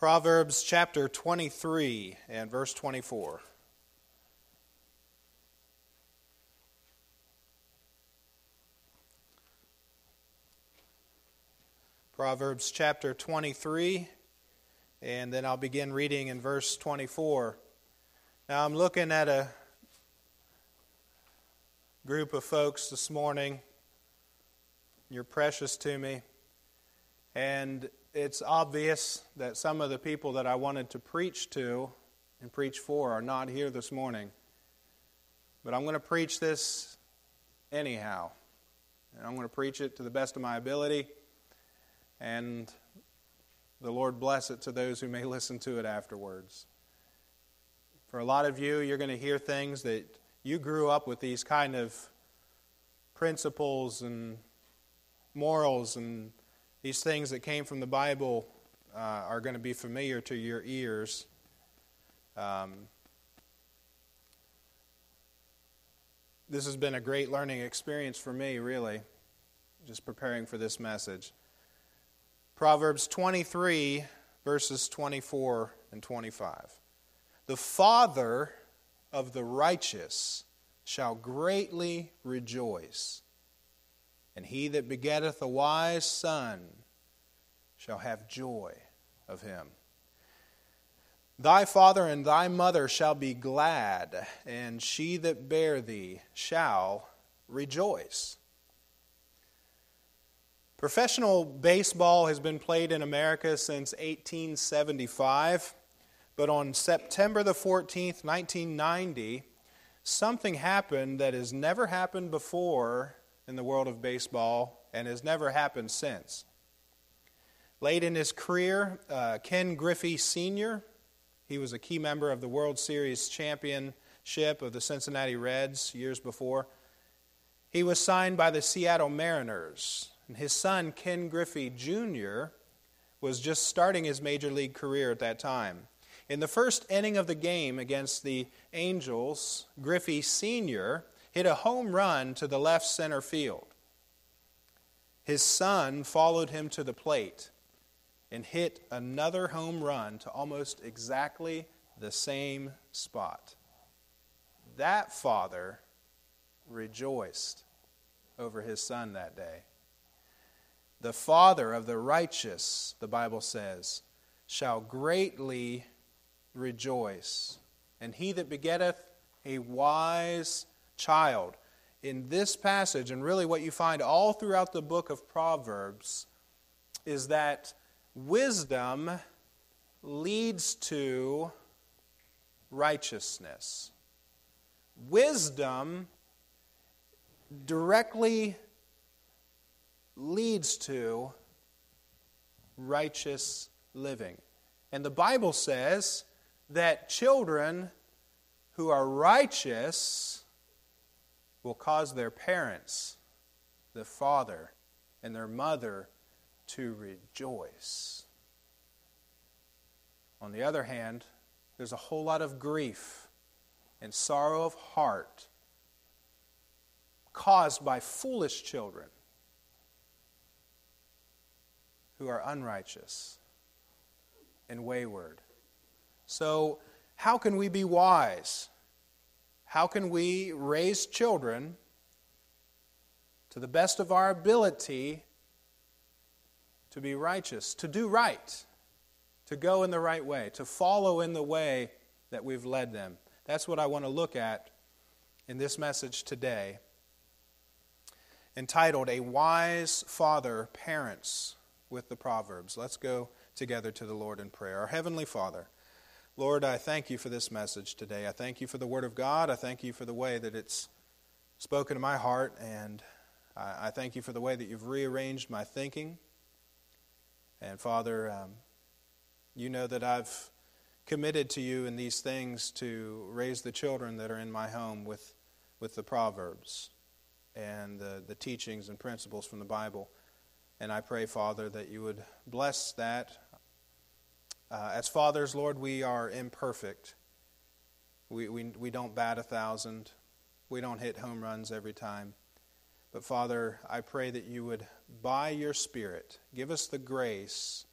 Proverbs chapter 23 and verse 24. Proverbs chapter 23, and then I'll begin reading in verse 24. Now, I'm looking at a group of folks this morning. You're precious to me. And it's obvious that some of the people that I wanted to preach to and preach for are not here this morning. But I'm going to preach this anyhow. And I'm going to preach it to the best of my ability. And the Lord bless it to those who may listen to it afterwards. For a lot of you, you're going to hear things that you grew up with these kind of principles and morals and these things that came from the Bible uh, are going to be familiar to your ears. Um, this has been a great learning experience for me, really, just preparing for this message. Proverbs 23, verses 24 and 25. The father of the righteous shall greatly rejoice and he that begetteth a wise son shall have joy of him. Thy father and thy mother shall be glad, and she that bare thee shall rejoice. Professional baseball has been played in America since 1875, but on September the 14th, 1990, something happened that has never happened before in the world of baseball and has never happened since. Late in his career, uh, Ken Griffey Sr., he was a key member of the World Series championship of the Cincinnati Reds years before. He was signed by the Seattle Mariners. And his son, Ken Griffey Jr., was just starting his major league career at that time. In the first inning of the game against the Angels, Griffey Sr hit a home run to the left center field. His son followed him to the plate and hit another home run to almost exactly the same spot. That father rejoiced over his son that day. The father of the righteous, the Bible says, shall greatly rejoice. And he that begetteth a wise child. In this passage, and really what you find all throughout the book of Proverbs, is that wisdom leads to righteousness. Wisdom directly leads to righteous living. And the Bible says that children who are righteous will cause their parents, the father and their mother, to rejoice. On the other hand, there's a whole lot of grief and sorrow of heart caused by foolish children who are unrighteous and wayward. So, how can we be wise? How can we raise children to the best of our ability to be righteous, to do right, to go in the right way, to follow in the way that we've led them? That's what I want to look at in this message today, entitled A Wise Father Parents with the Proverbs. Let's go together to the Lord in prayer. Our Heavenly Father, Lord, I thank you for this message today. I thank you for the Word of God. I thank you for the way that it's spoken to my heart, and I, thank you for the way that you've rearranged my thinking. And Father, um, you know that I've committed to you in these things to raise the children that are in my home with, with the Proverbs and the, the teachings and principles from the Bible. And I pray, Father, that you would bless that. Uh, as fathers, Lord, we are imperfect. We, we, we don't bat a thousand. We don't hit home runs every time. But Father, I pray that you would, by your Spirit, give us the grace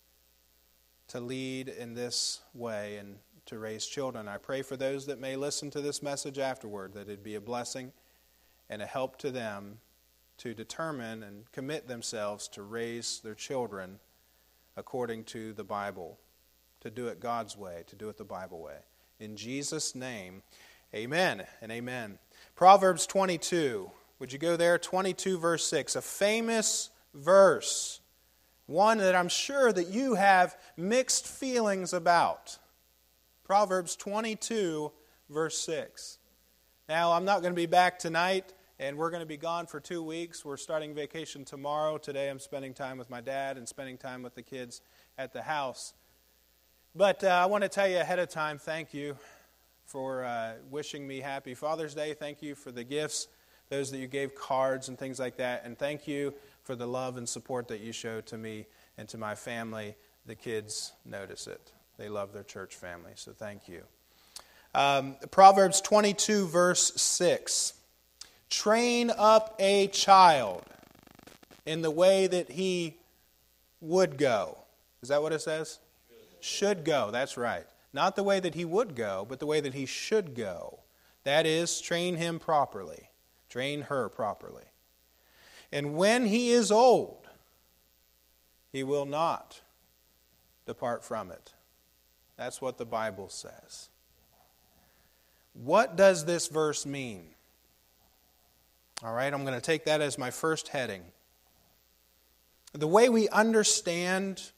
to lead in this way and to raise children. I pray for those that may listen to this message afterward that it be a blessing and a help to them to determine and commit themselves to raise their children according to the Bible, to do it God's way, to do it the Bible way. In Jesus' name, amen and amen. Proverbs 22. Would you go there? 22, verse 6. A famous verse. One that I'm sure that you have mixed feelings about. Proverbs 22, verse 6. Now, I'm not going to be back tonight, and we're going to be gone for two weeks. We're starting vacation tomorrow. Today, I'm spending time with my dad and spending time with the kids at the house. But uh, I want to tell you ahead of time thank you for uh, wishing me happy Father's Day. Thank you for the gifts, those that you gave cards and things like that. And thank you for the love and support that you show to me and to my family. The kids notice it. They love their church family, so thank you. Um, Proverbs 22, verse 6. Train up a child in the way that he would go. Is that what it says? Should go, that's right. Not the way that he would go, but the way that he should go. That is, train him properly, train her properly. And when he is old, he will not depart from it. That's what the Bible says. What does this verse mean? All right, I'm going to take that as my first heading. The way we understand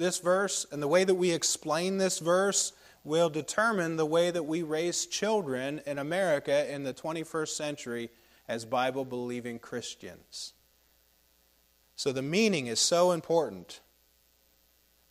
this verse and the way that we explain this verse will determine the way that we raise children in America in the 21st century as Bible believing Christians. So the meaning is so important.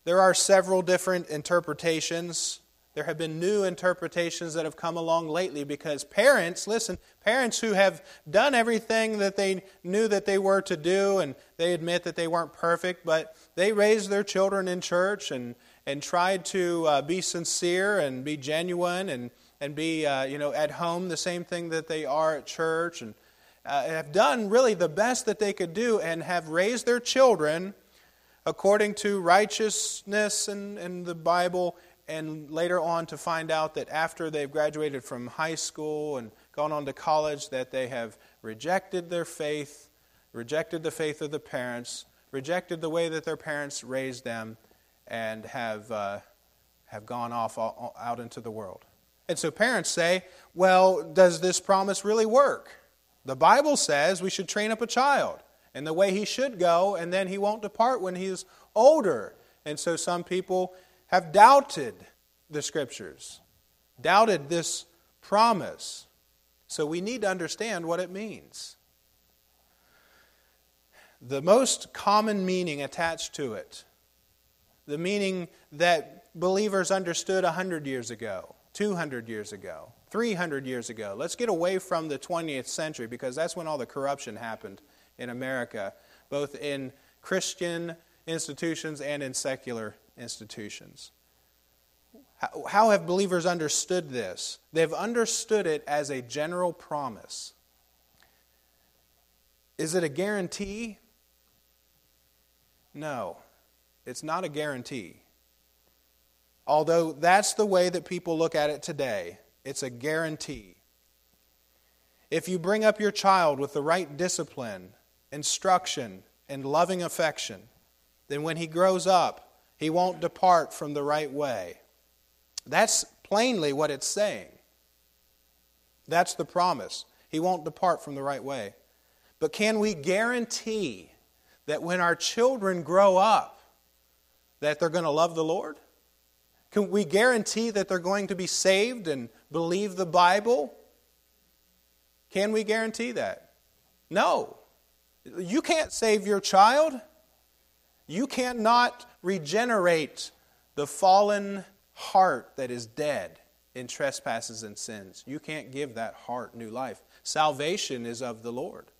There are several different interpretations. There have been new interpretations that have come along lately because parents, listen, parents who have done everything that they knew that they were to do, and they admit that they weren't perfect, but they raised their children in church and, and tried to uh, be sincere and be genuine and, and be uh, you know, at home the same thing that they are at church, and uh, have done really the best that they could do and have raised their children according to righteousness and, and the Bible, and later on to find out that after they've graduated from high school and gone on to college, that they have rejected their faith, rejected the faith of the parents, rejected the way that their parents raised them, and have, uh, have gone off all, out into the world. And so parents say, well, does this promise really work? The Bible says we should train up a child in the way he should go, and then he won't depart when he is older. And so some people have doubted the scriptures, doubted this promise. So we need to understand what it means. The most common meaning attached to it, the meaning that believers understood 100 years ago, 200 years ago, 300 years ago. Let's get away from the 20th century because that's when all the corruption happened in America, both in Christian institutions and in secular institutions. How have believers understood this? They've understood it as a general promise. Is it a guarantee? No, it's not a guarantee. Although that's the way that people look at it today, it's a guarantee. If you bring up your child with the right discipline, instruction, and loving affection, then when he grows up, he won't depart from the right way. That's plainly what it's saying. That's the promise. He won't depart from the right way. But can we guarantee that when our children grow up, that they're going to love the Lord? Can we guarantee that they're going to be saved and believe the Bible? Can we guarantee that? No. You can't save your child. You cannot regenerate the fallen heart that is dead in trespasses and sins. You can't give that heart new life. Salvation is of the Lord,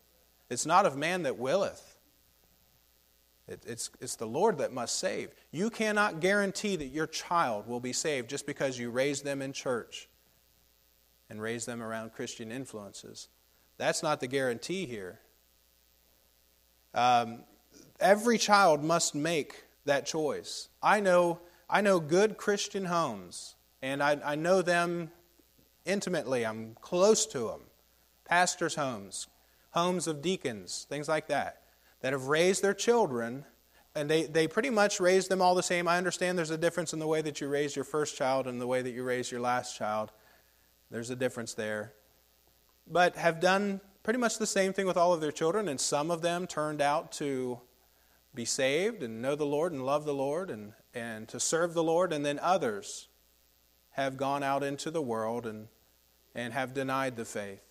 it's not of man that willeth. it's, it's the Lord that must save. You cannot guarantee that your child will be saved just because you raise them in church and raise them around Christian influences. That's not the guarantee here. Um, every child must make that choice. I know I know good Christian homes, and I, I know them intimately. I'm close to them. Pastors' homes, homes of deacons, things like that, that have raised their children, and they, they pretty much raise them all the same. I understand there's a difference in the way that you raise your first child and the way that you raise your last child. There's a difference there. But have done pretty much the same thing with all of their children, and some of them turned out to be saved and know the Lord and love the Lord and, and to serve the Lord, and then others have gone out into the world and, and have denied the faith.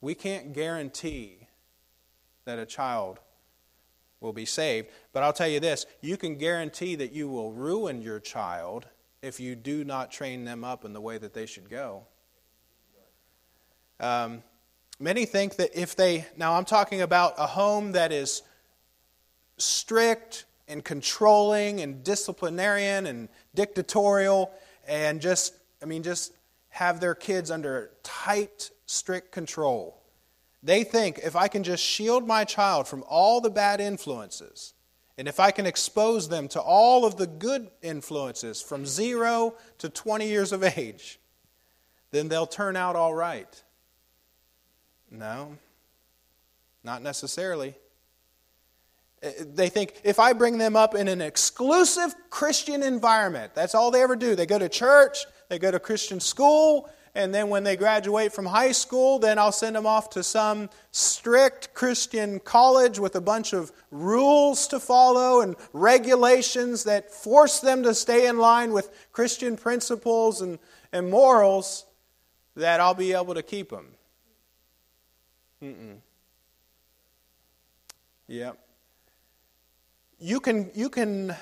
We can't guarantee that a child will be saved, but I'll tell you this you can guarantee that you will ruin your child if you do not train them up in the way that they should go. Um, many think that if they, now I'm talking about a home that is strict and controlling and disciplinarian and dictatorial and just, I mean, just have their kids under tight, strict control. They think if I can just shield my child from all the bad influences, and if I can expose them to all of the good influences from zero to 20 years of age, then they'll turn out all right. No, not necessarily. They think if I bring them up in an exclusive Christian environment, that's all they ever do. They go to church, they go to Christian school, and then when they graduate from high school, then I'll send them off to some strict Christian college with a bunch of rules to follow and regulations that force them to stay in line with Christian principles and, and morals, that I'll be able to keep them. Mm-mm. Yep you can, you can,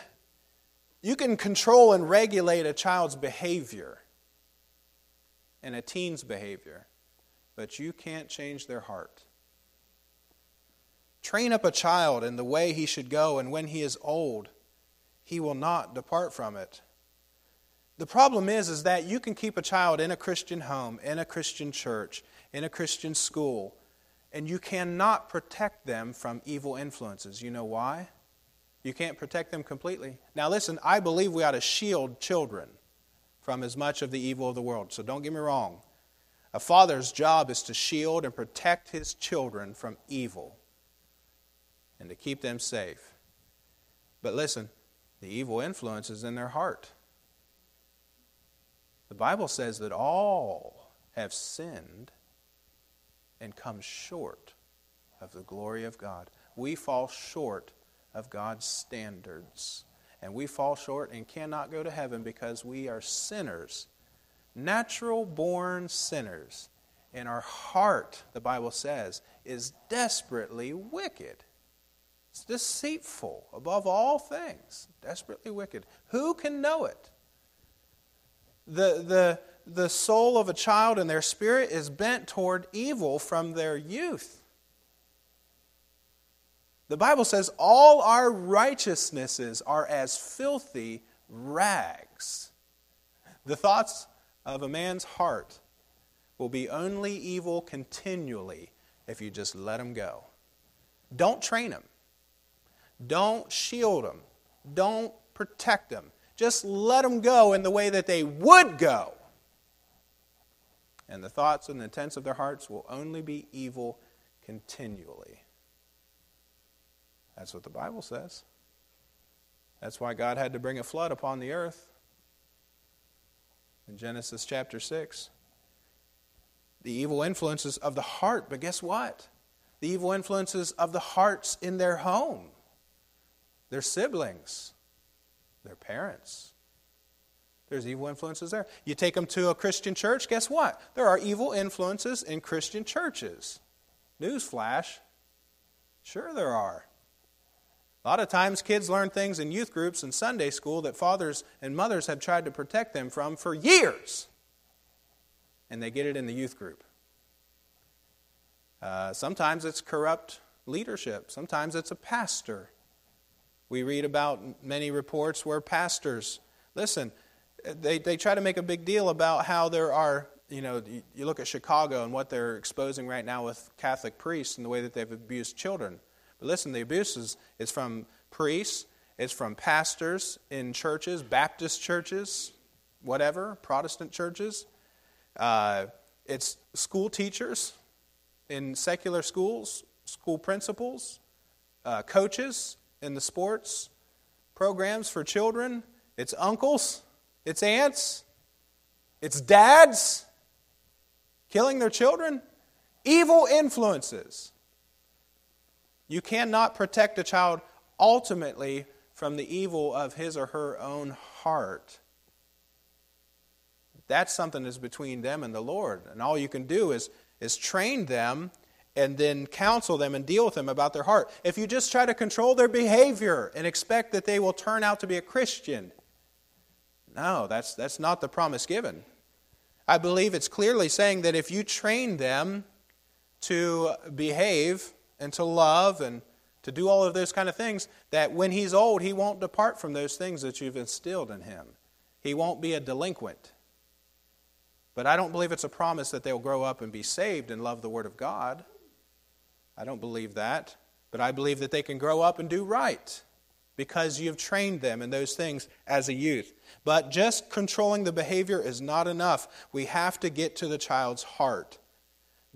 you can control and regulate a child's behavior and a teen's behavior, but you can't change their heart. Train up a child in the way he should go, and when he is old, he will not depart from it. The problem is, is that you can keep a child in a Christian home, in a Christian church, in a Christian school, and you cannot protect them from evil influences. You know why? You can't protect them completely. Now, listen, I believe we ought to shield children from as much of the evil of the world. So don't get me wrong. A father's job is to shield and protect his children from evil and to keep them safe. But listen, the evil influence is in their heart. The Bible says that all have sinned and come short of the glory of God. We fall short of God's standards. And we fall short and cannot go to heaven because we are sinners, natural born sinners. And our heart, the Bible says, is desperately wicked. It's deceitful above all things, desperately wicked. Who can know it? The, the, the soul of a child and their spirit is bent toward evil from their youth. The Bible says all our righteousnesses are as filthy rags. The thoughts of a man's heart will be only evil continually if you just let them go. Don't train them. Don't shield them. Don't protect them. Just let them go in the way that they would go. And the thoughts and the intents of their hearts will only be evil continually. That's what the Bible says. That's why God had to bring a flood upon the earth in Genesis chapter 6. The evil influences of the heart, but guess what? The evil influences of the hearts in their home, their siblings, their parents. There's evil influences there. You take them to a Christian church, guess what? There are evil influences in Christian churches. Newsflash. Sure, there are. A lot of times, kids learn things in youth groups and Sunday school that fathers and mothers have tried to protect them from for years, and they get it in the youth group. Uh, sometimes it's corrupt leadership, sometimes it's a pastor. We read about many reports where pastors, listen, they, they try to make a big deal about how there are, you know, you look at Chicago and what they're exposing right now with Catholic priests and the way that they've abused children. But listen, the abuse is, is from priests It's from pastors in churches, Baptist churches, whatever, Protestant churches. Uh, it's school teachers in secular schools, school principals, uh, coaches in the sports programs for children. It's uncles, it's aunts, it's dads killing their children. Evil influences. You cannot protect a child ultimately from the evil of his or her own heart. That's something that's between them and the Lord. And all you can do is, is train them and then counsel them and deal with them about their heart. If you just try to control their behavior and expect that they will turn out to be a Christian, no, that's, that's not the promise given. I believe it's clearly saying that if you train them to behave and to love and to do all of those kind of things, that when he's old, he won't depart from those things that you've instilled in him. He won't be a delinquent. But I don't believe it's a promise that they'll grow up and be saved and love the Word of God. I don't believe that. But I believe that they can grow up and do right because you've trained them in those things as a youth. But just controlling the behavior is not enough. We have to get to the child's heart.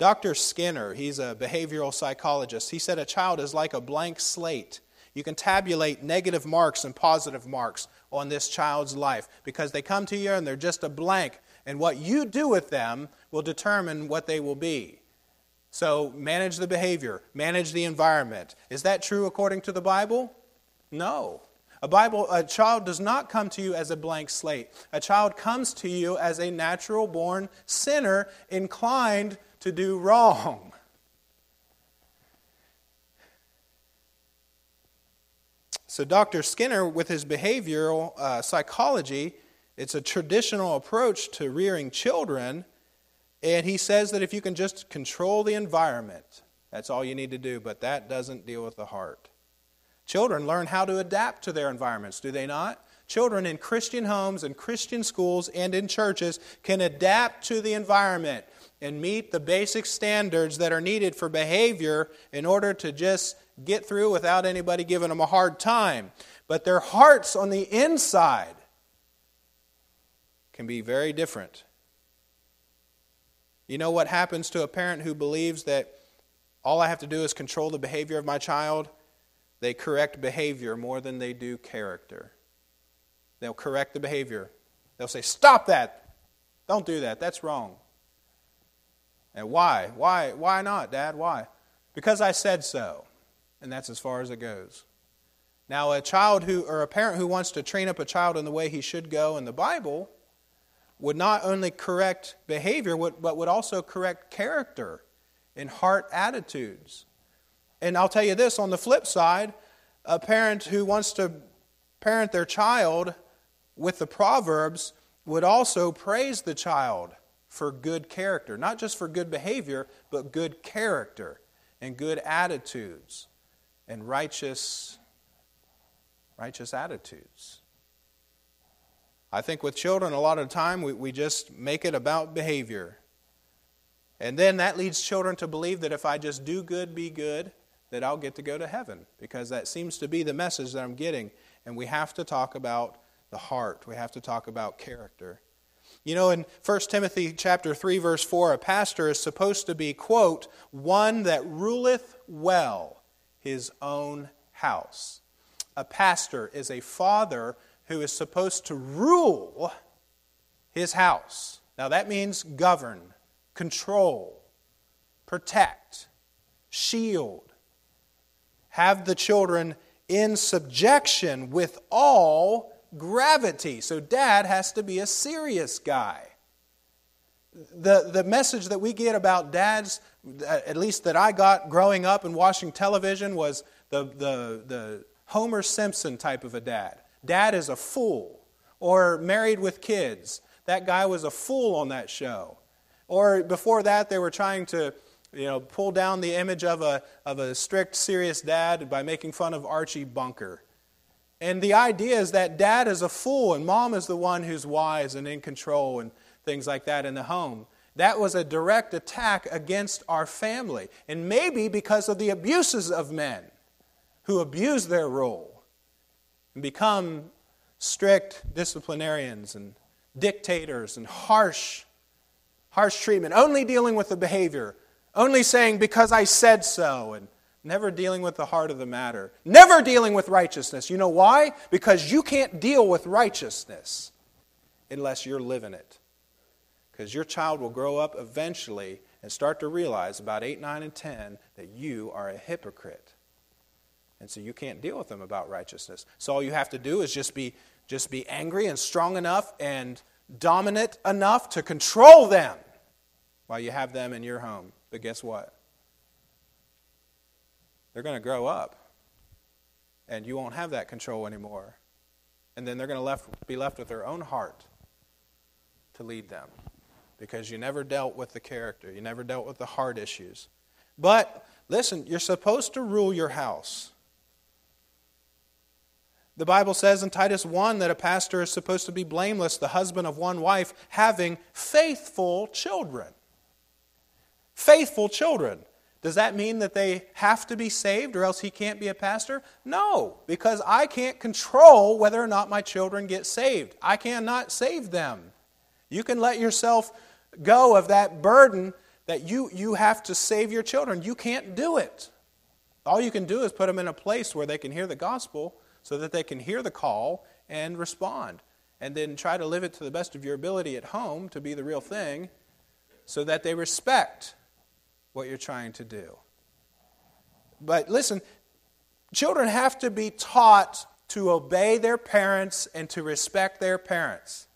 Dr. Skinner, he's a behavioral psychologist, he said a child is like a blank slate. You can tabulate negative marks and positive marks on this child's life because they come to you and they're just a blank. And what you do with them will determine what they will be. So, manage the behavior, manage the environment. Is that true according to the Bible? No. A Bible a child does not come to you as a blank slate. A child comes to you as a natural born sinner inclined to do wrong. So, Dr. Skinner, with his behavioral uh, psychology, it's a traditional approach to rearing children. And he says that if you can just control the environment, that's all you need to do, but that doesn't deal with the heart. Children learn how to adapt to their environments, do they not? Children in Christian homes and Christian schools and in churches can adapt to the environment and meet the basic standards that are needed for behavior in order to just get through without anybody giving them a hard time. But their hearts on the inside can be very different. You know what happens to a parent who believes that all I have to do is control the behavior of my child? They correct behavior more than they do character. They'll correct the behavior. They'll say, Stop that! Don't do that. That's wrong. And why? Why? Why not, Dad? Why? Because I said so. And that's as far as it goes. Now, a child who, or a parent who wants to train up a child in the way he should go in the Bible, would not only correct behavior, but would also correct character and heart attitudes. And I'll tell you this on the flip side, a parent who wants to parent their child with the Proverbs would also praise the child for good character, not just for good behavior, but good character and good attitudes and righteous righteous attitudes. I think with children, a lot of the time, we, we just make it about behavior. And then that leads children to believe that if I just do good, be good, that I'll get to go to heaven. Because that seems to be the message that I'm getting. And we have to talk about the heart. We have to talk about character. You know, in 1 Timothy chapter 3, verse 4, a pastor is supposed to be, quote, one that ruleth well his own house. A pastor is a father who is supposed to rule his house. Now, that means govern, control, protect, shield, have the children in subjection with all gravity. So, dad has to be a serious guy. The, the message that we get about dads, uh, at least that I got growing up and watching television, was the, the, the Homer Simpson type of a dad. Dad is a fool. Or Married with Kids. That guy was a fool on that show. Or before that, they were trying to you know, pull down the image of a, of a strict, serious dad by making fun of Archie Bunker. And the idea is that dad is a fool and mom is the one who's wise and in control and things like that in the home. That was a direct attack against our family. And maybe because of the abuses of men who abuse their role and become strict disciplinarians and dictators and harsh, harsh treatment, only dealing with the behavior, only saying, because I said so, and never dealing with the heart of the matter, never dealing with righteousness. You know why? Because you can't deal with righteousness unless you're living it. Because your child will grow up eventually and start to realize about 8, 9, and 10 that you are a hypocrite. And so you can't deal with them about righteousness. So all you have to do is just be, just be angry and strong enough and dominant enough to control them while you have them in your home. But guess what? They're going to grow up, and you won't have that control anymore. And then they're going to left, be left with their own heart to lead them because you never dealt with the character, you never dealt with the heart issues. But listen, you're supposed to rule your house. The Bible says in Titus 1 that a pastor is supposed to be blameless, the husband of one wife, having faithful children. Faithful children. Does that mean that they have to be saved or else he can't be a pastor? No, because I can't control whether or not my children get saved. I cannot save them. You can let yourself go of that burden that you, you have to save your children. You can't do it. All you can do is put them in a place where they can hear the gospel so that they can hear the call and respond. And then try to live it to the best of your ability at home to be the real thing so that they respect what you're trying to do. But listen, children have to be taught to obey their parents and to respect their parents.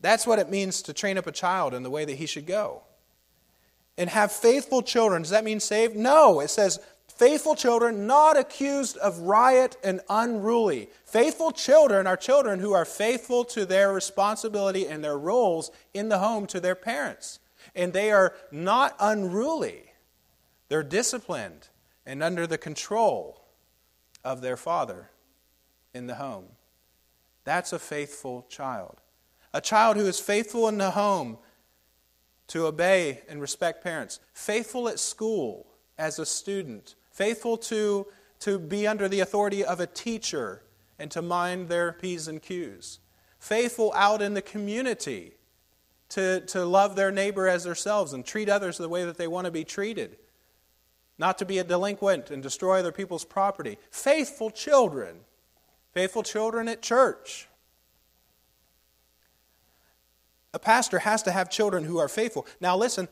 That's what it means to train up a child in the way that he should go. And have faithful children. Does that mean saved? No. It says faithful children not accused of riot and unruly. Faithful children are children who are faithful to their responsibility and their roles in the home to their parents. And they are not unruly, they're disciplined and under the control of their father in the home. That's a faithful child. A child who is faithful in the home to obey and respect parents, faithful at school as a student, faithful to, to be under the authority of a teacher and to mind their P's and Q's, faithful out in the community to, to love their neighbor as themselves and treat others the way that they want to be treated, not to be a delinquent and destroy other people's property, faithful children, faithful children at church. A pastor has to have children who are faithful. Now, listen,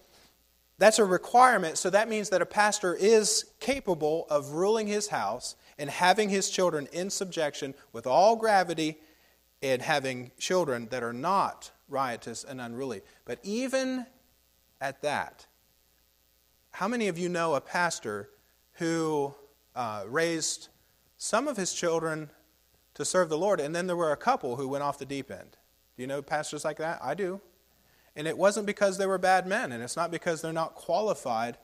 that's a requirement, so that means that a pastor is capable of ruling his house and having his children in subjection with all gravity and having children that are not riotous and unruly. But even at that, how many of you know a pastor who uh, raised some of his children to serve the Lord, and then there were a couple who went off the deep end? Do you know pastors like that? I do. And it wasn't because they were bad men, and it's not because they're not qualified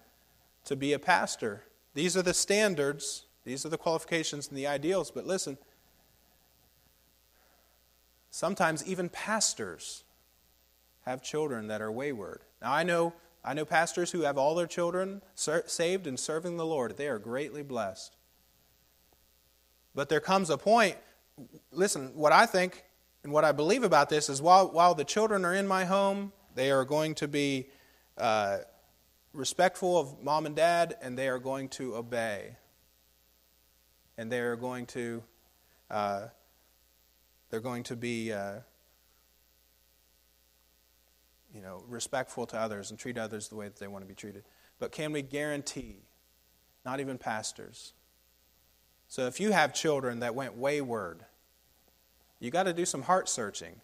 to be a pastor. These are the standards, these are the qualifications and the ideals. But listen, sometimes even pastors have children that are wayward. Now, I know, I know pastors who have all their children saved and serving the Lord. They are greatly blessed. But there comes a point, listen, what I think and what I believe about this is while, while the children are in my home, they are going to be uh, respectful of mom and dad, and they are going to obey. And they are going to, uh, they're going to be, uh, you know, respectful to others and treat others the way that they want to be treated. But can we guarantee, not even pastors, so if you have children that went wayward, you got to do some heart searching.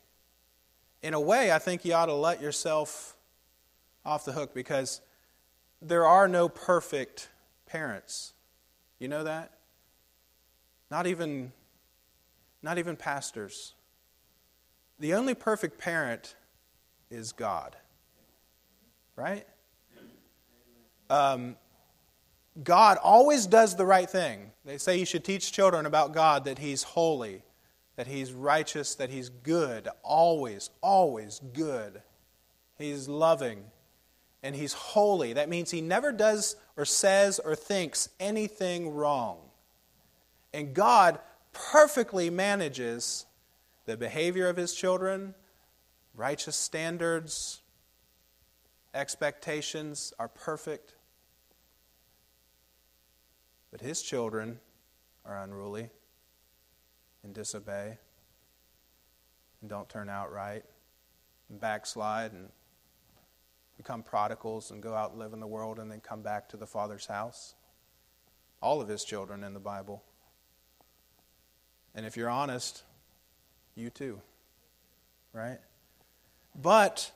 In a way, I think you ought to let yourself off the hook because there are no perfect parents. You know that? Not even not even pastors. The only perfect parent is God. Right? Um, God always does the right thing. They say you should teach children about God that He's holy, that he's righteous, that he's good, always, always good. He's loving, and he's holy. That means he never does or says or thinks anything wrong. And God perfectly manages the behavior of his children, righteous standards, expectations are perfect. But his children are unruly and disobey and don't turn out right and backslide and become prodigals and go out and live in the world and then come back to the Father's house. All of his children in the Bible. And if you're honest, you too. Right? But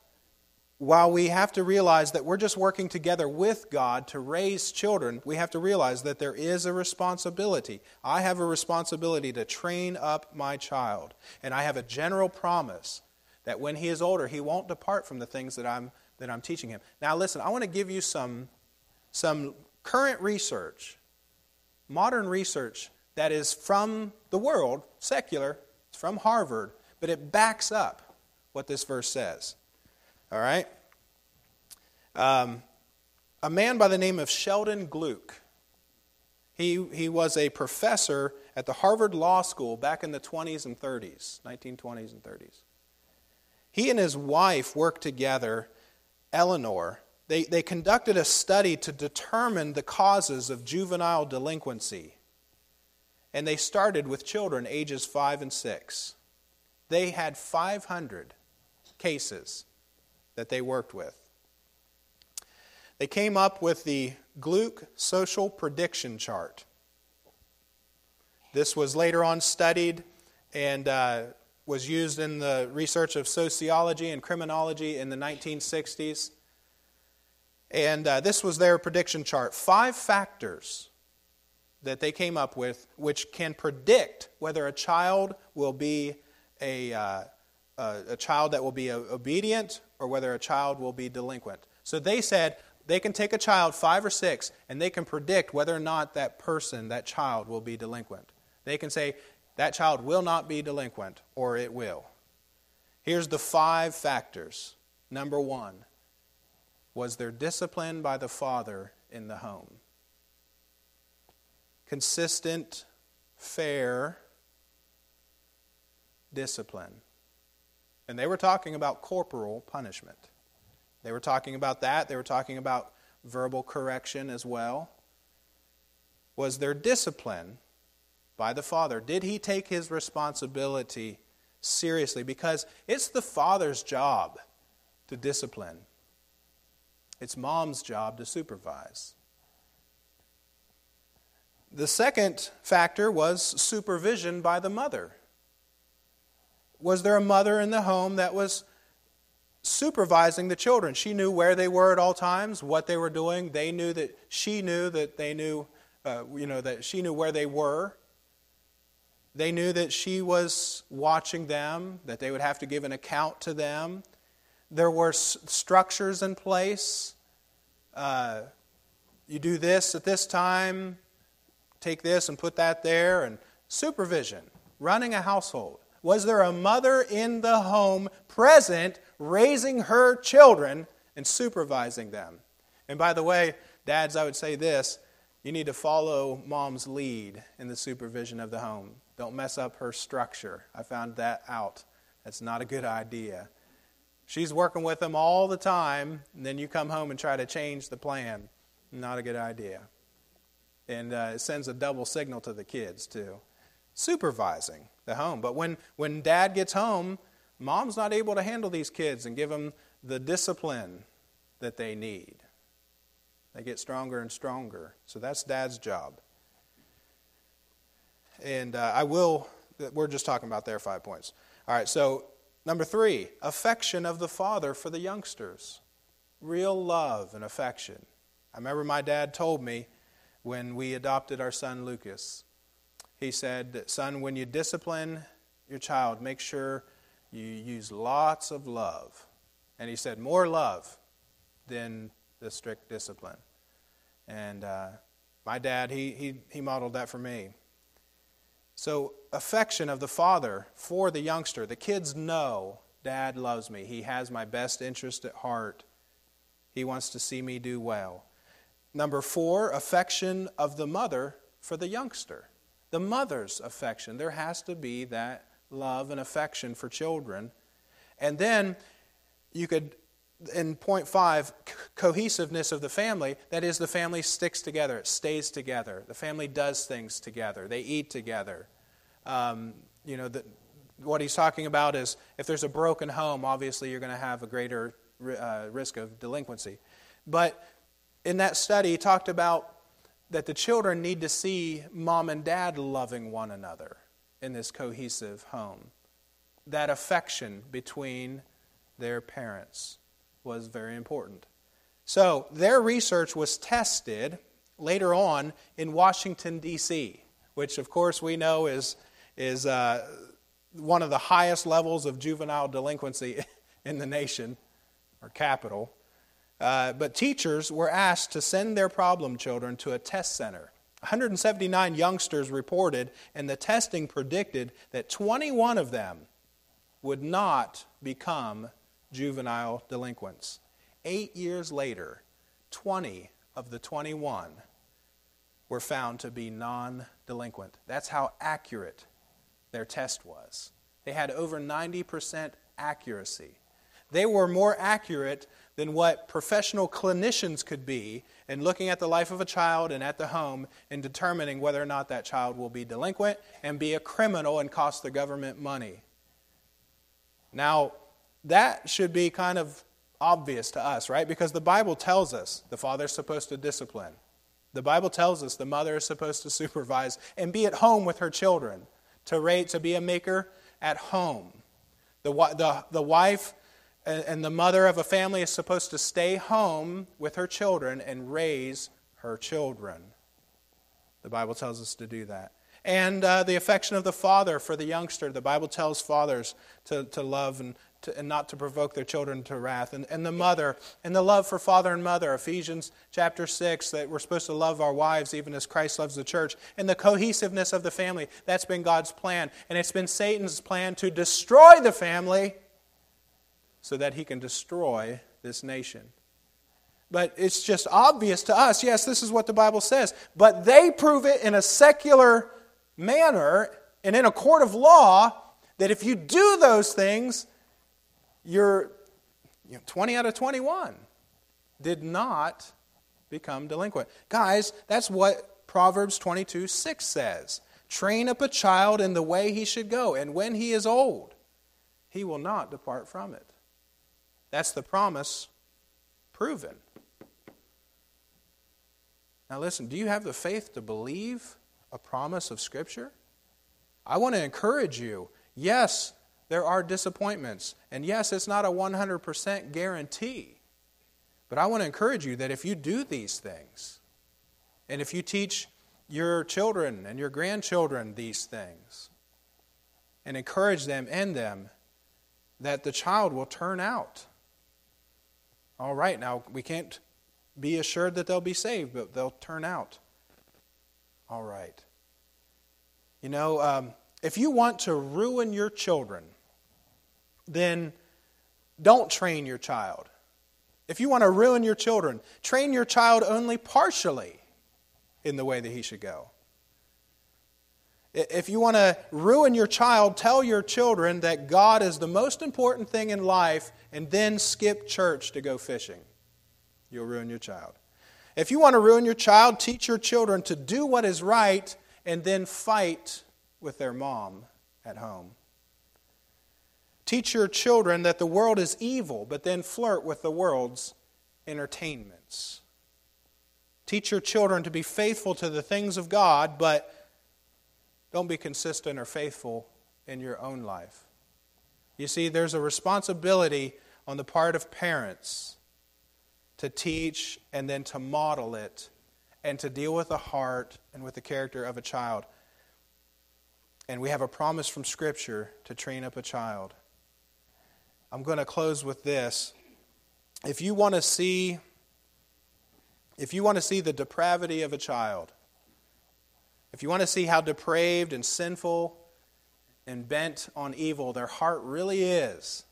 while we have to realize that we're just working together with God to raise children, we have to realize that there is a responsibility. I have a responsibility to train up my child. And I have a general promise that when he is older, he won't depart from the things that I'm, that I'm teaching him. Now, listen, I want to give you some, some current research, modern research that is from the world, secular, it's from Harvard, but it backs up what this verse says. All right? Um, a man by the name of Sheldon Glueck. He, he was a professor at the Harvard Law School back in the 20s and 30s, 1920s and 30s. He and his wife worked together, Eleanor. They, they conducted a study to determine the causes of juvenile delinquency. And they started with children ages 5 and 6. They had 500 cases that they worked with. They came up with the Glueck Social Prediction Chart. This was later on studied and uh, was used in the research of sociology and criminology in the 1960s. And uh, this was their prediction chart. Five factors that they came up with which can predict whether a child will be a, uh, a, a child that will be uh, obedient or whether a child will be delinquent. So they said they can take a child, five or six, and they can predict whether or not that person, that child, will be delinquent. They can say that child will not be delinquent or it will. Here's the five factors. Number one, was there discipline by the father in the home? Consistent, fair discipline. And they were talking about corporal punishment. They were talking about that. They were talking about verbal correction as well. Was there discipline by the father? Did he take his responsibility seriously? Because it's the father's job to discipline, it's mom's job to supervise. The second factor was supervision by the mother. Was there a mother in the home that was supervising the children? She knew where they were at all times, what they were doing. They knew that she knew that they knew, uh, you know, that she knew where they were. They knew that she was watching them, that they would have to give an account to them. There were s- structures in place. Uh, you do this at this time, take this and put that there, and supervision, running a household. Was there a mother in the home present, raising her children and supervising them? And by the way, dads, I would say this you need to follow mom's lead in the supervision of the home. Don't mess up her structure. I found that out. That's not a good idea. She's working with them all the time, and then you come home and try to change the plan. Not a good idea. And uh, it sends a double signal to the kids, too. Supervising the home. But when, when dad gets home, mom's not able to handle these kids and give them the discipline that they need. They get stronger and stronger. So that's dad's job. And uh, I will, we're just talking about their five points. All right, so number three, affection of the father for the youngsters. Real love and affection. I remember my dad told me when we adopted our son Lucas, he said, Son, when you discipline your child, make sure you use lots of love. And he said, More love than the strict discipline. And uh, my dad, he, he, he modeled that for me. So, affection of the father for the youngster. The kids know dad loves me. He has my best interest at heart. He wants to see me do well. Number four, affection of the mother for the youngster. The mother's affection. There has to be that love and affection for children. And then you could, in point five, cohesiveness of the family. That is, the family sticks together, it stays together. The family does things together, they eat together. Um, you know, the, what he's talking about is if there's a broken home, obviously you're going to have a greater uh, risk of delinquency. But in that study, he talked about that the children need to see mom and dad loving one another in this cohesive home. That affection between their parents was very important. So, their research was tested later on in Washington, D.C., which, of course, we know is, is uh, one of the highest levels of juvenile delinquency in the nation or capital. Uh, but teachers were asked to send their problem children to a test center. 179 youngsters reported, and the testing predicted that 21 of them would not become juvenile delinquents. Eight years later, 20 of the 21 were found to be non delinquent. That's how accurate their test was. They had over 90% accuracy. They were more accurate than what professional clinicians could be in looking at the life of a child and at the home and determining whether or not that child will be delinquent and be a criminal and cost the government money. Now, that should be kind of obvious to us, right? Because the Bible tells us the father's supposed to discipline. The Bible tells us the mother is supposed to supervise and be at home with her children, to rate, to be a maker at home. The, the, the wife and the mother of a family is supposed to stay home with her children and raise her children. The Bible tells us to do that. And uh, the affection of the father for the youngster. The Bible tells fathers to, to love and, to, and not to provoke their children to wrath. And, and the mother, and the love for father and mother. Ephesians chapter 6, that we're supposed to love our wives even as Christ loves the church. And the cohesiveness of the family. That's been God's plan. And it's been Satan's plan to destroy the family so that he can destroy this nation. But it's just obvious to us yes, this is what the Bible says. But they prove it in a secular manner and in a court of law that if you do those things, you're you know, 20 out of 21 did not become delinquent. Guys, that's what Proverbs 22 6 says. Train up a child in the way he should go, and when he is old, he will not depart from it. That's the promise proven. Now, listen, do you have the faith to believe a promise of Scripture? I want to encourage you. Yes, there are disappointments. And yes, it's not a 100% guarantee. But I want to encourage you that if you do these things, and if you teach your children and your grandchildren these things, and encourage them in them, that the child will turn out all right, now we can't be assured that they'll be saved, but they'll turn out. All right. You know, um, if you want to ruin your children, then don't train your child. If you want to ruin your children, train your child only partially in the way that he should go. If you want to ruin your child, tell your children that God is the most important thing in life and then skip church to go fishing. You'll ruin your child. If you want to ruin your child, teach your children to do what is right and then fight with their mom at home. Teach your children that the world is evil, but then flirt with the world's entertainments. Teach your children to be faithful to the things of God, but don't be consistent or faithful in your own life. You see, there's a responsibility on the part of parents to teach and then to model it and to deal with the heart and with the character of a child. And we have a promise from Scripture to train up a child. I'm going to close with this. If you want to see if you want to see the depravity of a child, if you want to see how depraved and sinful and bent on evil their heart really is,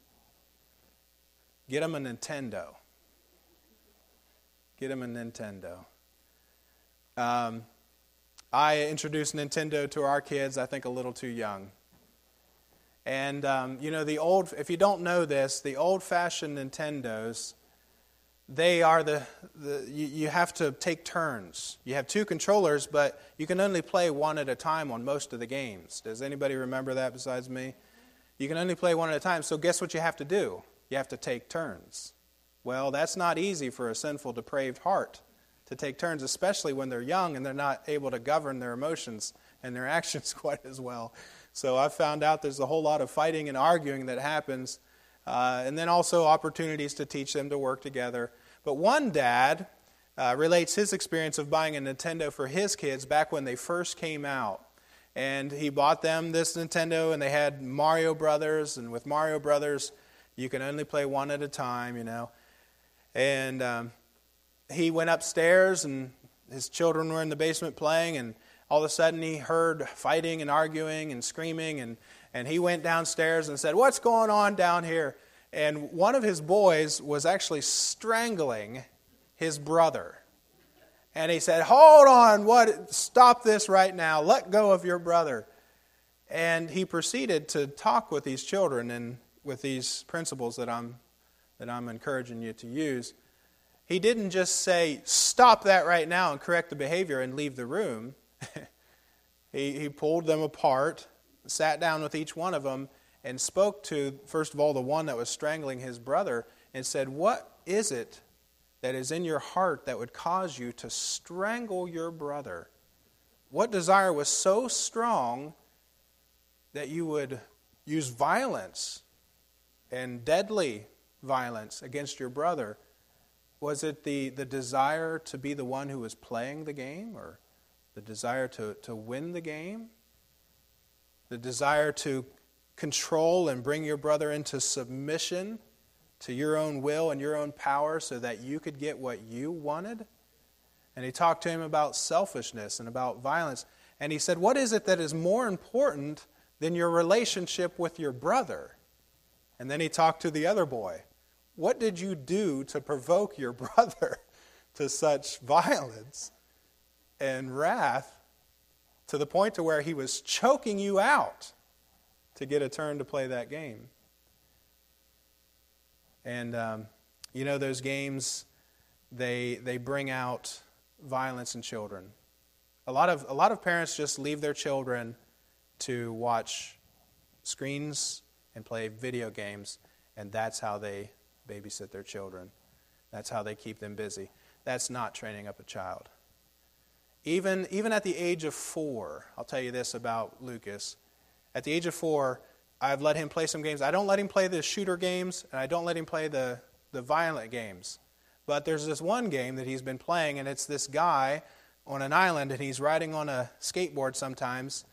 get them a Nintendo. Get them a Nintendo. Um, I introduced Nintendo to our kids, I think, a little too young. And, um, you know, the old, if you don't know this, the old fashioned Nintendos, they are the, the you, you have to take turns. You have two controllers, but you can only play one at a time on most of the games. Does anybody remember that besides me? You can only play one at a time. So, guess what you have to do? You have to take turns. Well, that's not easy for a sinful, depraved heart to take turns, especially when they're young and they're not able to govern their emotions and their actions quite as well. So I've found out there's a whole lot of fighting and arguing that happens, uh, and then also opportunities to teach them to work together. But one dad uh, relates his experience of buying a Nintendo for his kids back when they first came out. And he bought them this Nintendo, and they had Mario Brothers, and with Mario Brothers, you can only play one at a time, you know. And um, he went upstairs and his children were in the basement playing and all of a sudden he heard fighting and arguing and screaming and, and he went downstairs and said what's going on down here? And one of his boys was actually strangling his brother. And he said hold on what stop this right now. Let go of your brother. And he proceeded to talk with these children and with these principles that i'm that i'm encouraging you to use. He didn't just say, Stop that right now and correct the behavior and leave the room. he, he pulled them apart, sat down with each one of them, and spoke to, first of all, the one that was strangling his brother and said, What is it that is in your heart that would cause you to strangle your brother? What desire was so strong that you would use violence and deadly violence against your brother? Was it the, the desire to be the one who was playing the game or the desire to, to win the game? The desire to control and bring your brother into submission to your own will and your own power so that you could get what you wanted? And he talked to him about selfishness and about violence. And he said, What is it that is more important than your relationship with your brother? And then he talked to the other boy. What did you do to provoke your brother to such violence and wrath to the point to where he was choking you out to get a turn to play that game? And um, you know those games, they they bring out violence in children. A lot of a lot of parents just leave their children to watch screens and play video games, and that's how they babysit their children. That's how they keep them busy. That's not training up a child. Even, even at the age of four, I'll tell you this about Lucas. At the age of four, I've let him play some games. I don't let him play the shooter games, and I don't let him play the, the violent games. But there's this one game that he's been playing, and it's this guy on an island, and he's riding on a skateboard sometimes,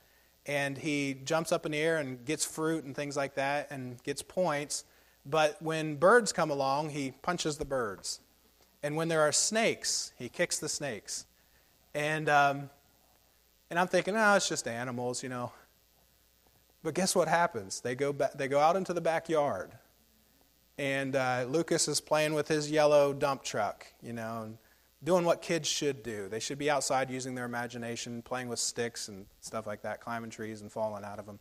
and he jumps up in the air and gets fruit and things like that, and gets points. But when birds come along, he punches the birds. And when there are snakes, he kicks the snakes. And, um, and I'm thinking, oh, it's just animals, you know. But guess what happens? They go, ba- they go out into the backyard. And uh, Lucas is playing with his yellow dump truck, you know, and doing what kids should do. They should be outside using their imagination, playing with sticks and stuff like that, climbing trees and falling out of them.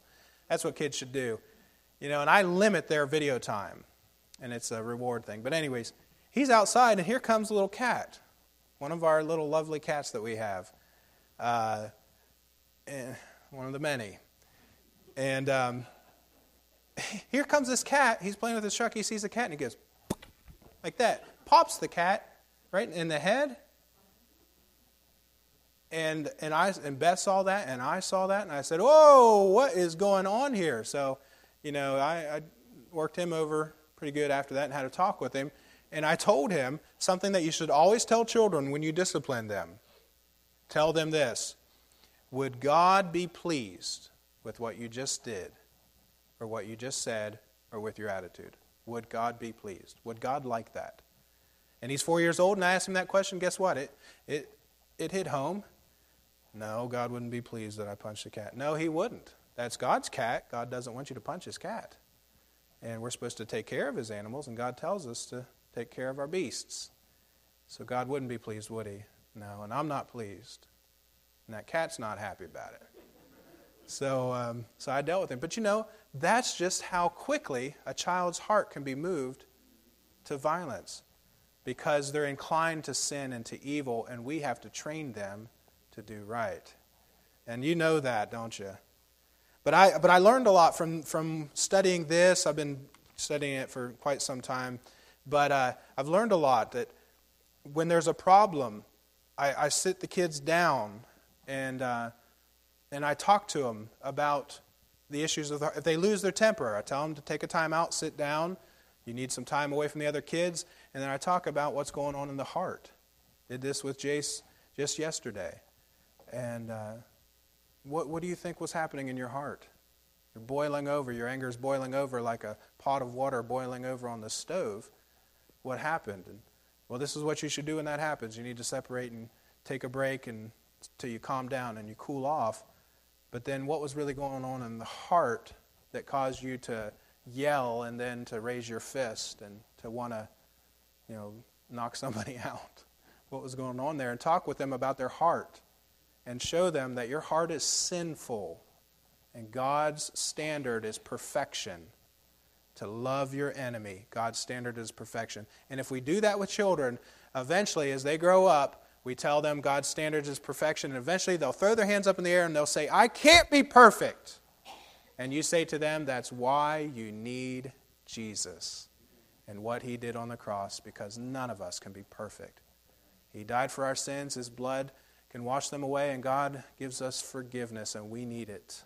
That's what kids should do. You know, and I limit their video time, and it's a reward thing. But, anyways, he's outside, and here comes a little cat, one of our little lovely cats that we have, uh, one of the many. And um, here comes this cat. He's playing with his truck. He sees the cat, and he goes, like that. Pops the cat right in the head. And, and, I, and Beth saw that, and I saw that, and I said, Whoa, what is going on here? So you know, I, I worked him over pretty good after that and had a talk with him. And I told him something that you should always tell children when you discipline them. Tell them this Would God be pleased with what you just did, or what you just said, or with your attitude? Would God be pleased? Would God like that? And he's four years old, and I asked him that question. Guess what? It, it, it hit home. No, God wouldn't be pleased that I punched the cat. No, he wouldn't. That's God's cat. God doesn't want you to punch his cat. And we're supposed to take care of his animals, and God tells us to take care of our beasts. So God wouldn't be pleased, would he? No, and I'm not pleased. and that cat's not happy about it. So, um, so I dealt with him. But you know, that's just how quickly a child's heart can be moved to violence because they're inclined to sin and to evil, and we have to train them to do right. And you know that, don't you? But I, but I learned a lot from, from studying this. I've been studying it for quite some time. But uh, I've learned a lot that when there's a problem, I, I sit the kids down and, uh, and I talk to them about the issues of the, if they lose their temper. I tell them to take a time out, sit down. You need some time away from the other kids. And then I talk about what's going on in the heart. Did this with Jace just yesterday. And uh, what, what do you think was happening in your heart? You're boiling over. Your anger is boiling over like a pot of water boiling over on the stove. What happened? And, well, this is what you should do when that happens. You need to separate and take a break and until you calm down and you cool off. But then, what was really going on in the heart that caused you to yell and then to raise your fist and to want to, you know, knock somebody out? What was going on there? And talk with them about their heart and show them that your heart is sinful and God's standard is perfection. To love your enemy, God's standard is perfection. And if we do that with children, eventually, as they grow up, we tell them God's standard is perfection, and eventually they'll throw their hands up in the air and they'll say, I can't be perfect. And you say to them, That's why you need Jesus and what he did on the cross, because none of us can be perfect. He died for our sins, his blood can wash them away, and God gives us forgiveness, and we need it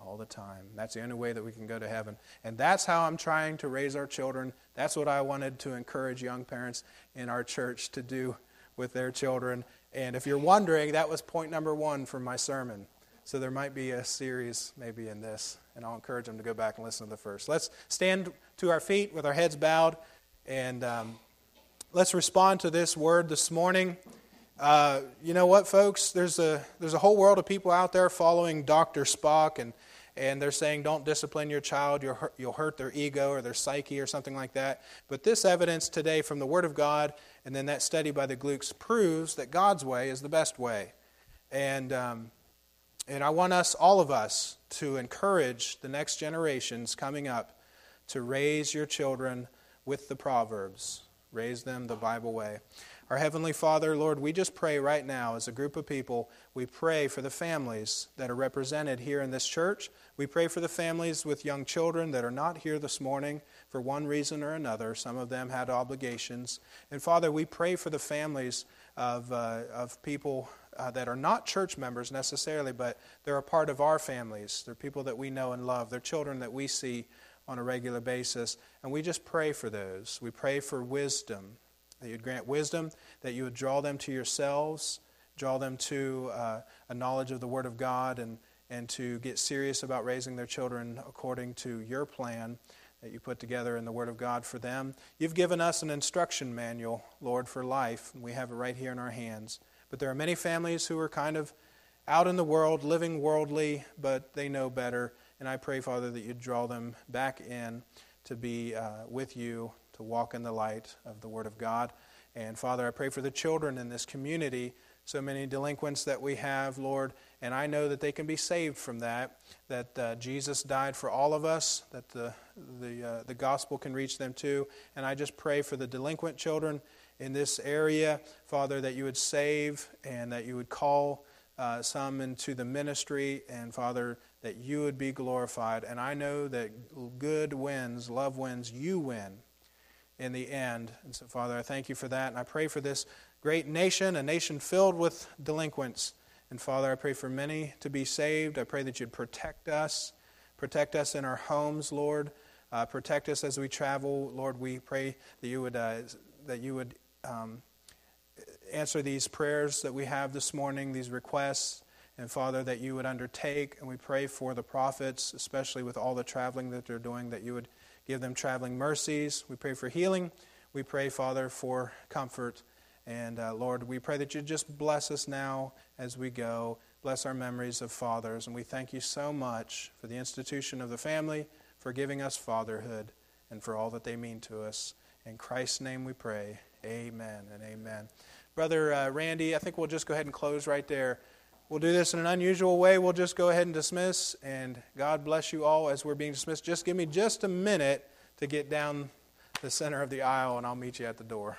all the time. That's the only way that we can go to heaven. And that's how I'm trying to raise our children. That's what I wanted to encourage young parents in our church to do with their children. And if you're wondering, that was point number one from my sermon. So there might be a series maybe in this, and I'll encourage them to go back and listen to the first. Let's stand to our feet with our heads bowed, and um, let's respond to this word this morning. Uh, you know what, folks? There's a there's a whole world of people out there following Dr. Spock, and and they're saying don't discipline your child, you'll hurt, you'll hurt their ego or their psyche or something like that. But this evidence today from the Word of God, and then that study by the Gluecks proves that God's way is the best way, and um, and I want us, all of us, to encourage the next generations coming up to raise your children with the Proverbs, raise them the Bible way. Our Heavenly Father, Lord, we just pray right now as a group of people, we pray for the families that are represented here in this church. We pray for the families with young children that are not here this morning for one reason or another. Some of them had obligations. And Father, we pray for the families of, uh, of people uh, that are not church members necessarily, but they're a part of our families. They're people that we know and love. They're children that we see on a regular basis. And we just pray for those. We pray for wisdom that you'd grant wisdom, that you would draw them to yourselves, draw them to uh, a knowledge of the Word of God, and, and to get serious about raising their children according to your plan that you put together in the Word of God for them. You've given us an instruction manual, Lord, for life, and we have it right here in our hands. But there are many families who are kind of out in the world, living worldly, but they know better. And I pray, Father, that you draw them back in to be uh, with you to walk in the light of the Word of God. And Father, I pray for the children in this community, so many delinquents that we have, Lord, and I know that they can be saved from that, that uh, Jesus died for all of us, that the, the, uh, the gospel can reach them too. And I just pray for the delinquent children in this area, Father, that you would save and that you would call uh, some into the ministry, and Father, that you would be glorified. And I know that good wins, love wins, you win in the end. And so, Father, I thank you for that. And I pray for this great nation, a nation filled with delinquents. And Father, I pray for many to be saved. I pray that you'd protect us, protect us in our homes, Lord. Uh, protect us as we travel, Lord. We pray that you would uh, that you would um, answer these prayers that we have this morning, these requests, and Father, that you would undertake. And we pray for the prophets, especially with all the traveling that they're doing, that you would Give them traveling mercies. We pray for healing. We pray, Father, for comfort. And uh, Lord, we pray that you just bless us now as we go. Bless our memories of fathers. And we thank you so much for the institution of the family, for giving us fatherhood, and for all that they mean to us. In Christ's name we pray. Amen and amen. Brother uh, Randy, I think we'll just go ahead and close right there. We'll do this in an unusual way. We'll just go ahead and dismiss, and God bless you all as we're being dismissed. Just give me just a minute to get down the center of the aisle, and I'll meet you at the door.